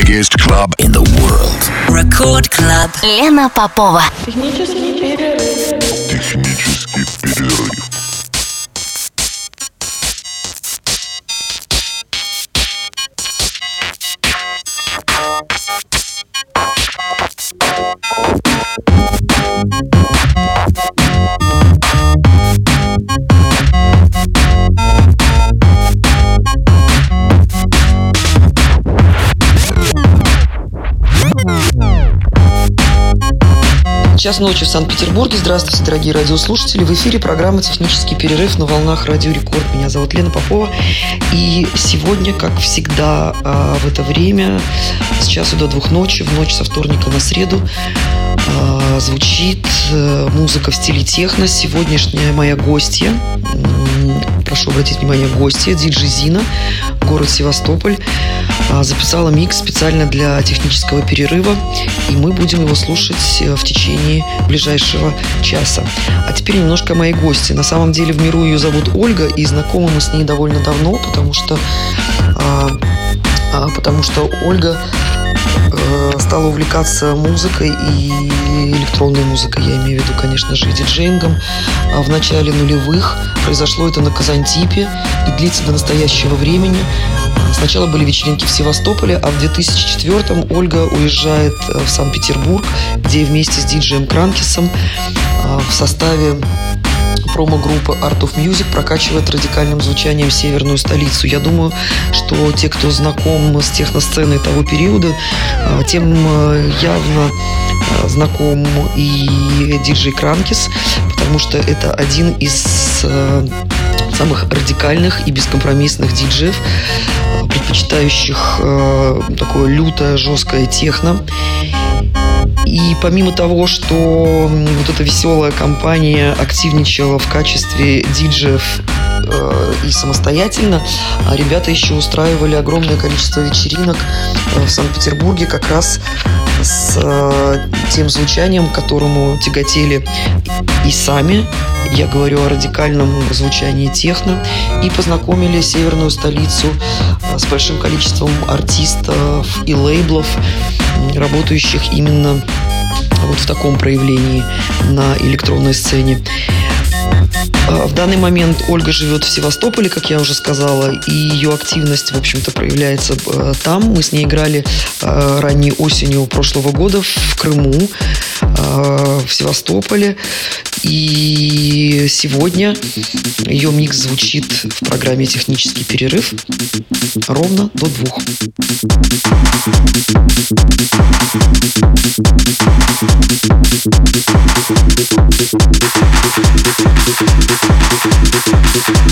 biggest club in the world. Record Club. Лена Попова. Технический перерыв. Час ночи в Санкт-Петербурге. Здравствуйте, дорогие радиослушатели. В эфире программа «Технический перерыв» на волнах Радио Рекорд. Меня зовут Лена Попова. И сегодня, как всегда, а, в это время, с часу до двух ночи, в ночь со вторника на среду, звучит э, музыка в стиле техно. Сегодняшняя моя гостья, прошу обратить внимание, гостья, диджей Зина, город Севастополь, а, записала микс специально для технического перерыва, и мы будем его слушать э, в течение ближайшего часа. А теперь немножко о моей гости. На самом деле в миру ее зовут Ольга, и знакомы мы с ней довольно давно, потому что, а, а, потому что Ольга стала увлекаться музыкой и электронной музыкой, я имею в виду, конечно же, и диджеингом. А в начале нулевых произошло это на Казантипе и длится до настоящего времени. Сначала были вечеринки в Севастополе, а в 2004-м Ольга уезжает э, в Санкт-Петербург, где вместе с диджеем Кранкисом э, в составе промо-группа Art of Music прокачивает радикальным звучанием северную столицу. Я думаю, что те, кто знаком с техносценой того периода, э, тем э, явно э, знаком и диджей Кранкис, потому что это один из самых радикальных и бескомпромиссных диджеев, предпочитающих такое лютое, жесткое техно. И помимо того, что вот эта веселая компания активничала в качестве диджеев э, и самостоятельно, а ребята еще устраивали огромное количество вечеринок э, в Санкт-Петербурге как раз с э, тем звучанием, к которому тяготели и сами, я говорю о радикальном звучании техно, и познакомили северную столицу с большим количеством артистов и лейблов, работающих именно вот в таком проявлении на электронной сцене. А, В данный момент Ольга живет в Севастополе, как я уже сказала, и ее активность, в общем-то, проявляется э, там. Мы с ней играли э, ранней осенью прошлого года в Крыму, э, в Севастополе. И сегодня ее микс звучит в программе «Технический перерыв» ровно до двух. どこに出てるの?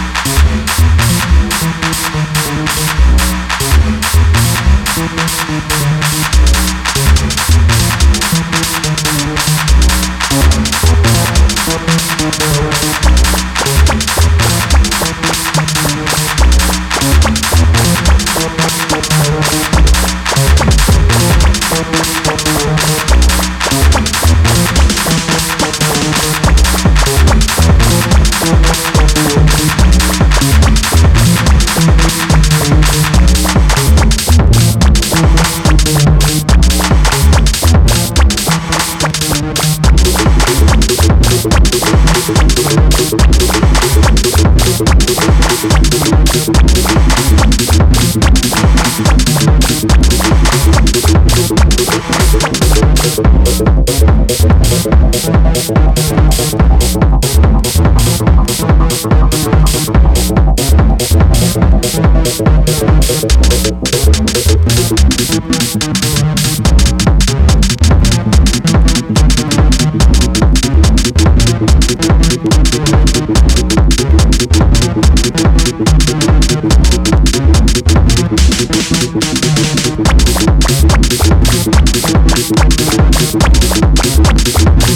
Thank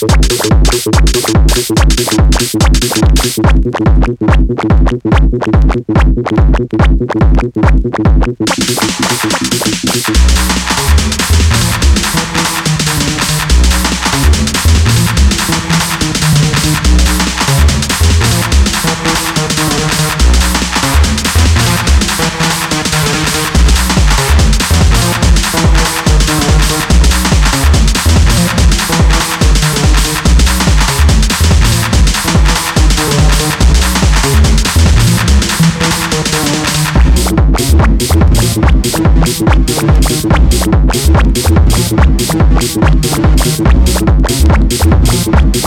We'll Thank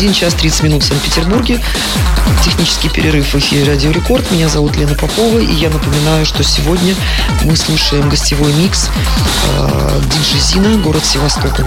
1 час 30 минут в Санкт-Петербурге. Технический перерыв в эфире Радио Рекорд. Меня зовут Лена Попова. И я напоминаю, что сегодня мы слушаем гостевой микс э, Диджи Зина, город Севастополь.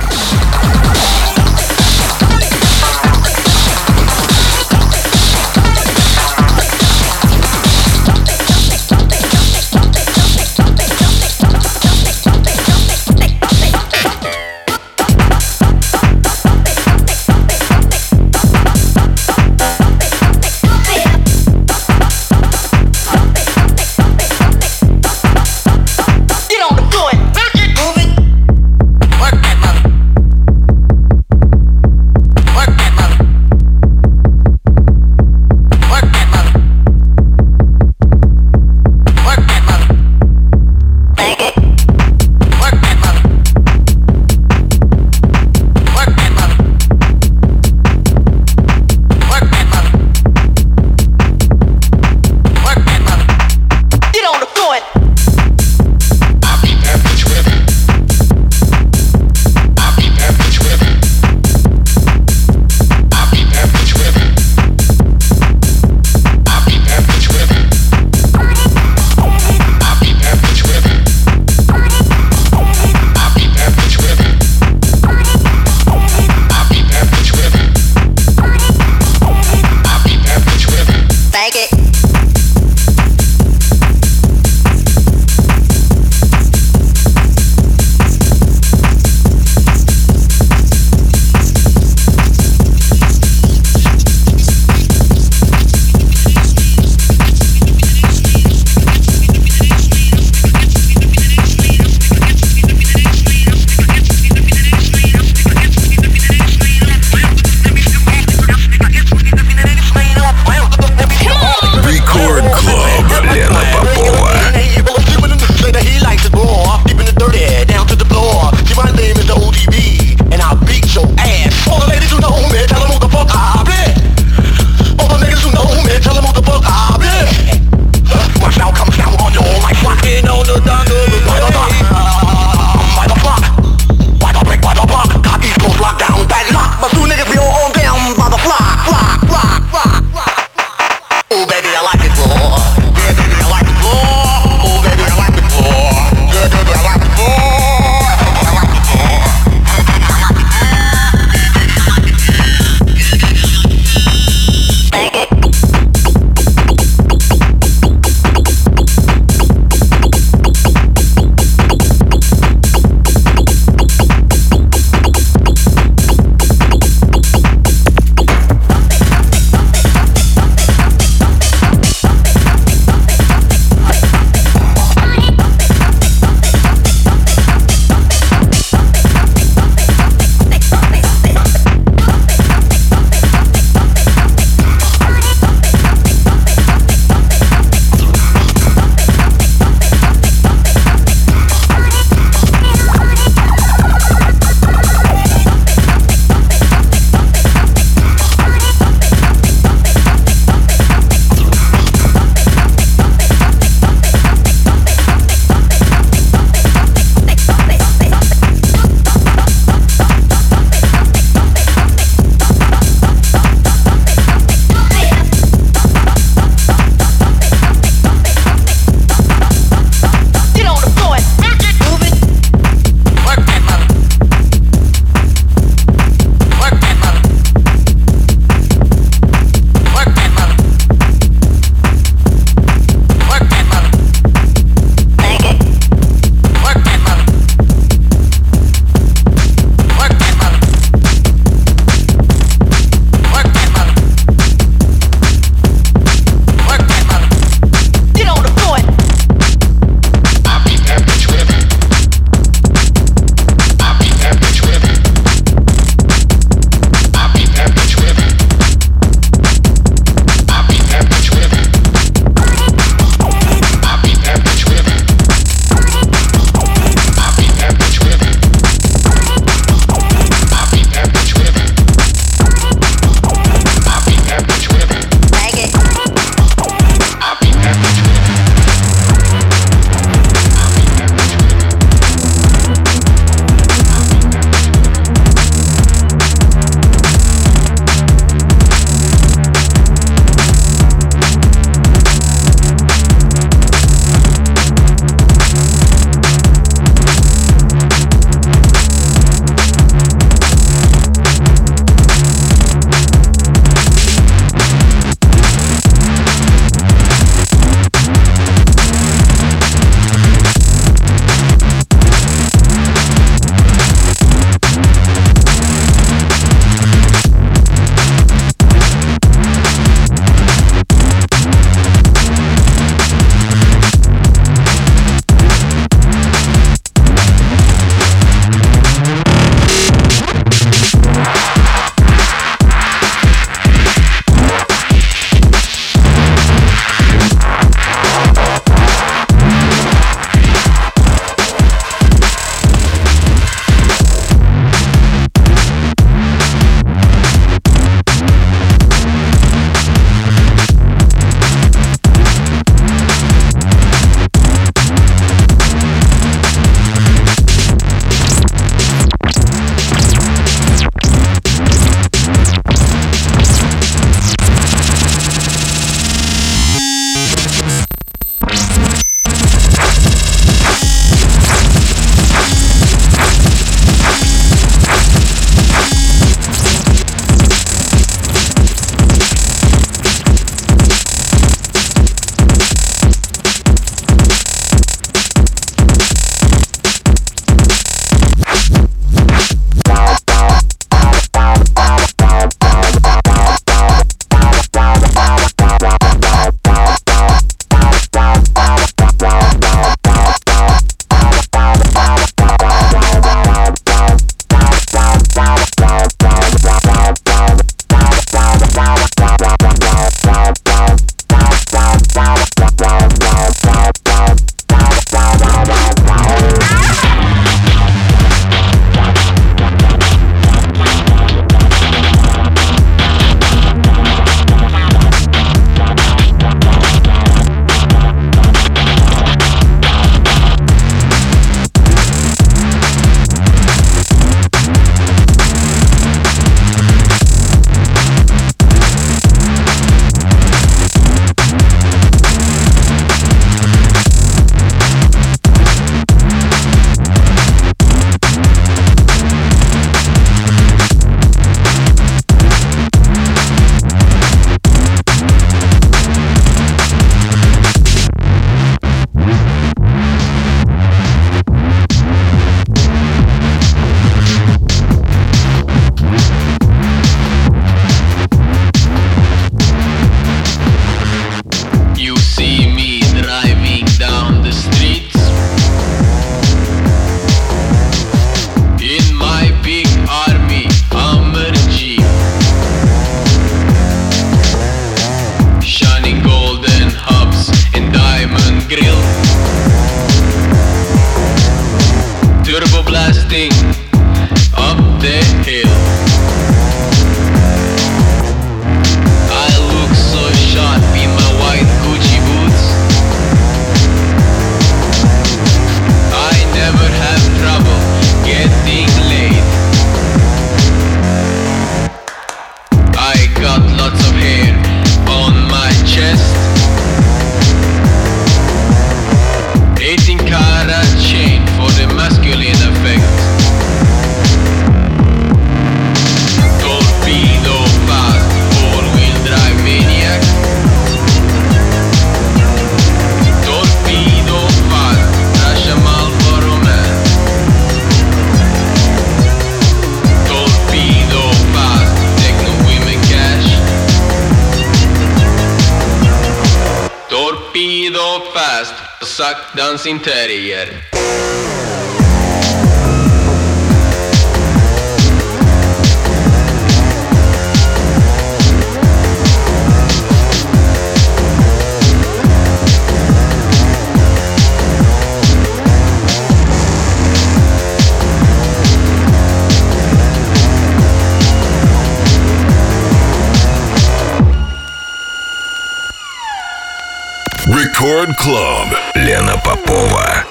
Record Club. Лена Попова.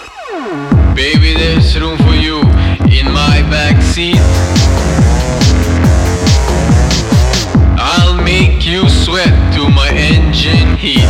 Baby, there's room for you in my back seat. I'll make you sweat to my engine heat.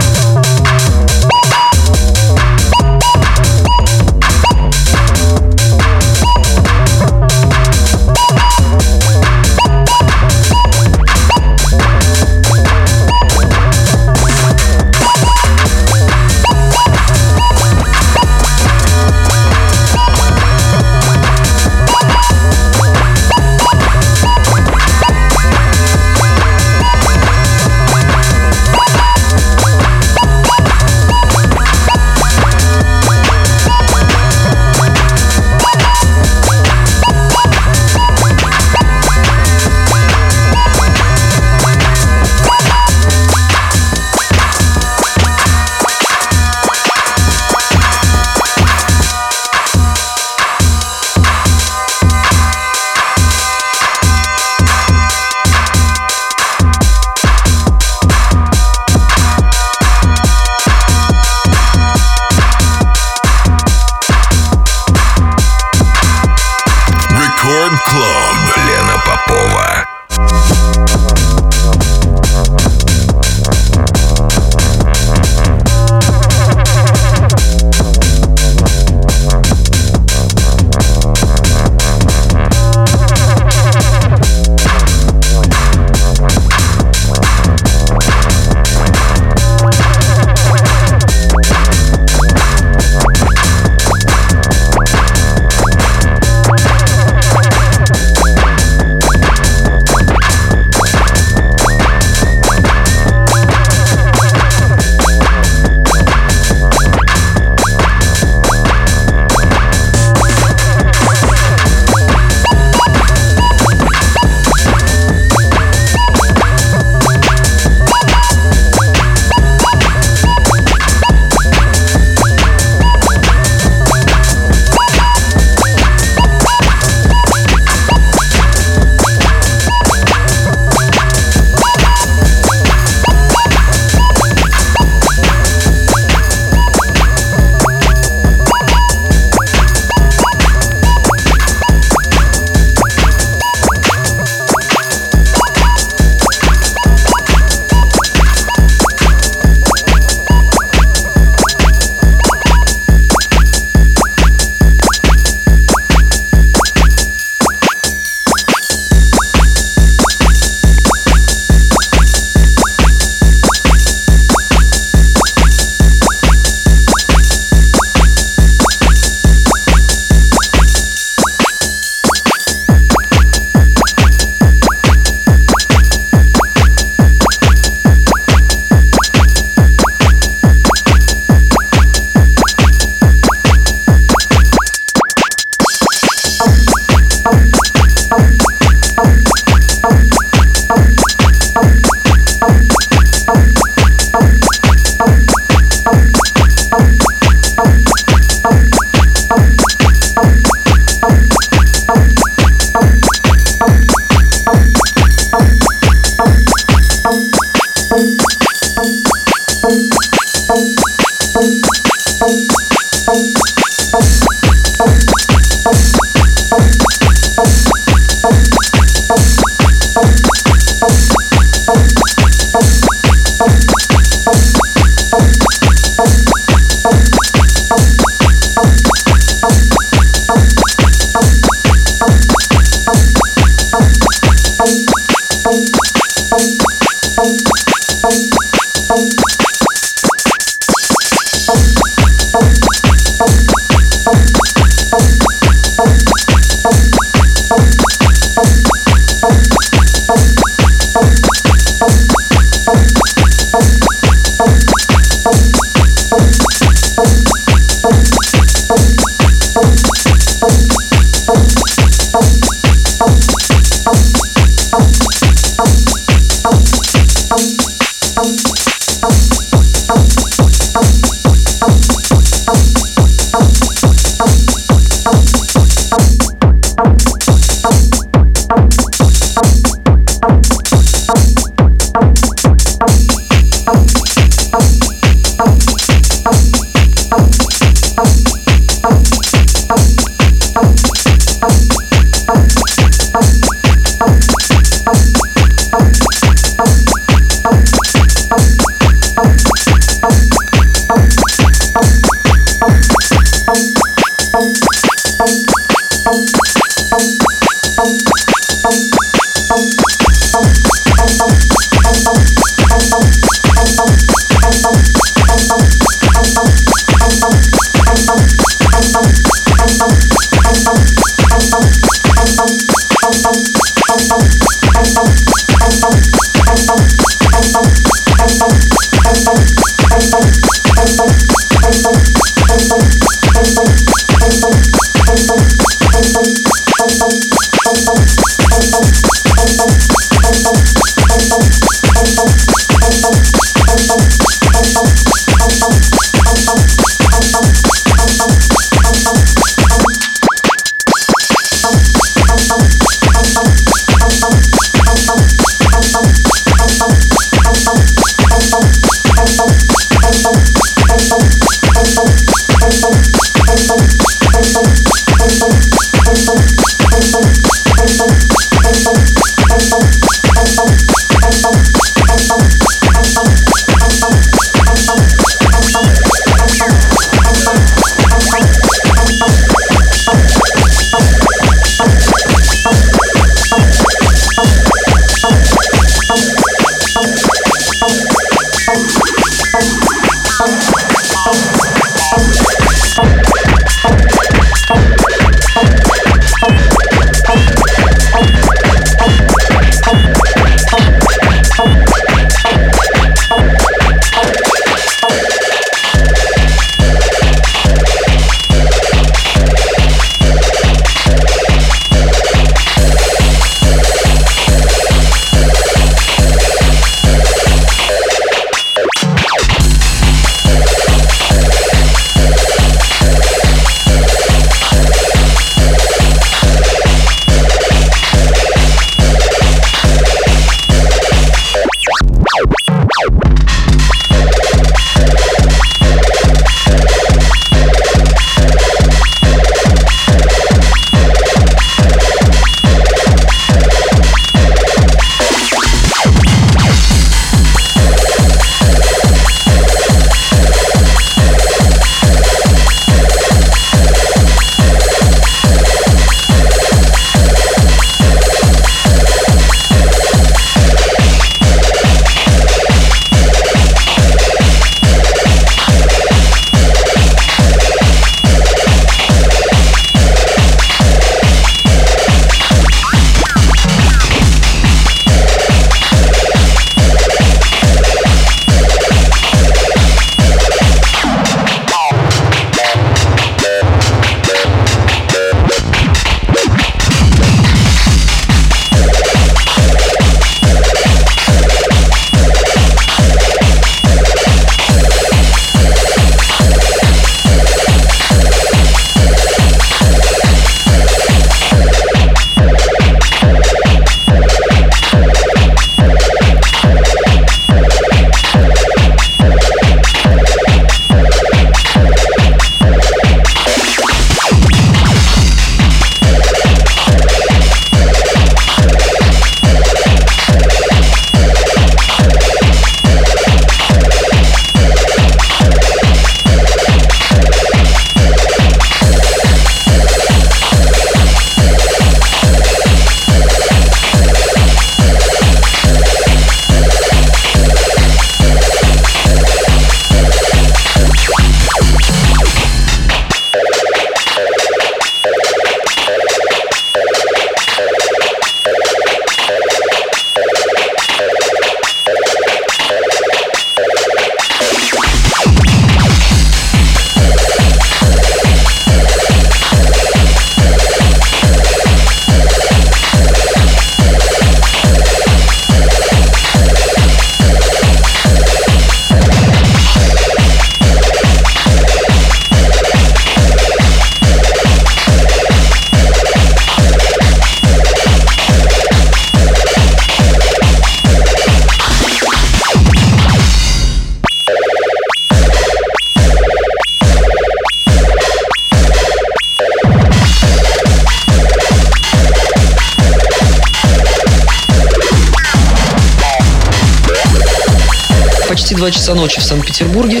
2 часа ночи в Санкт-Петербурге.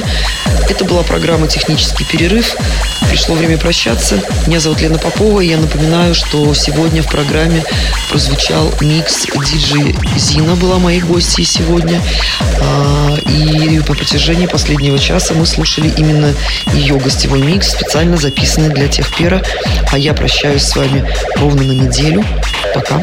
Это была программа «Технический перерыв». Пришло время прощаться. Меня зовут Лена Попова, и я напоминаю, что сегодня в программе прозвучал микс диджей Зина, была моей гостьей сегодня. А, и по протяжении последнего часа мы слушали именно ее гостевой микс, специально записанный для Техпера. А я прощаюсь с вами ровно на неделю. Пока.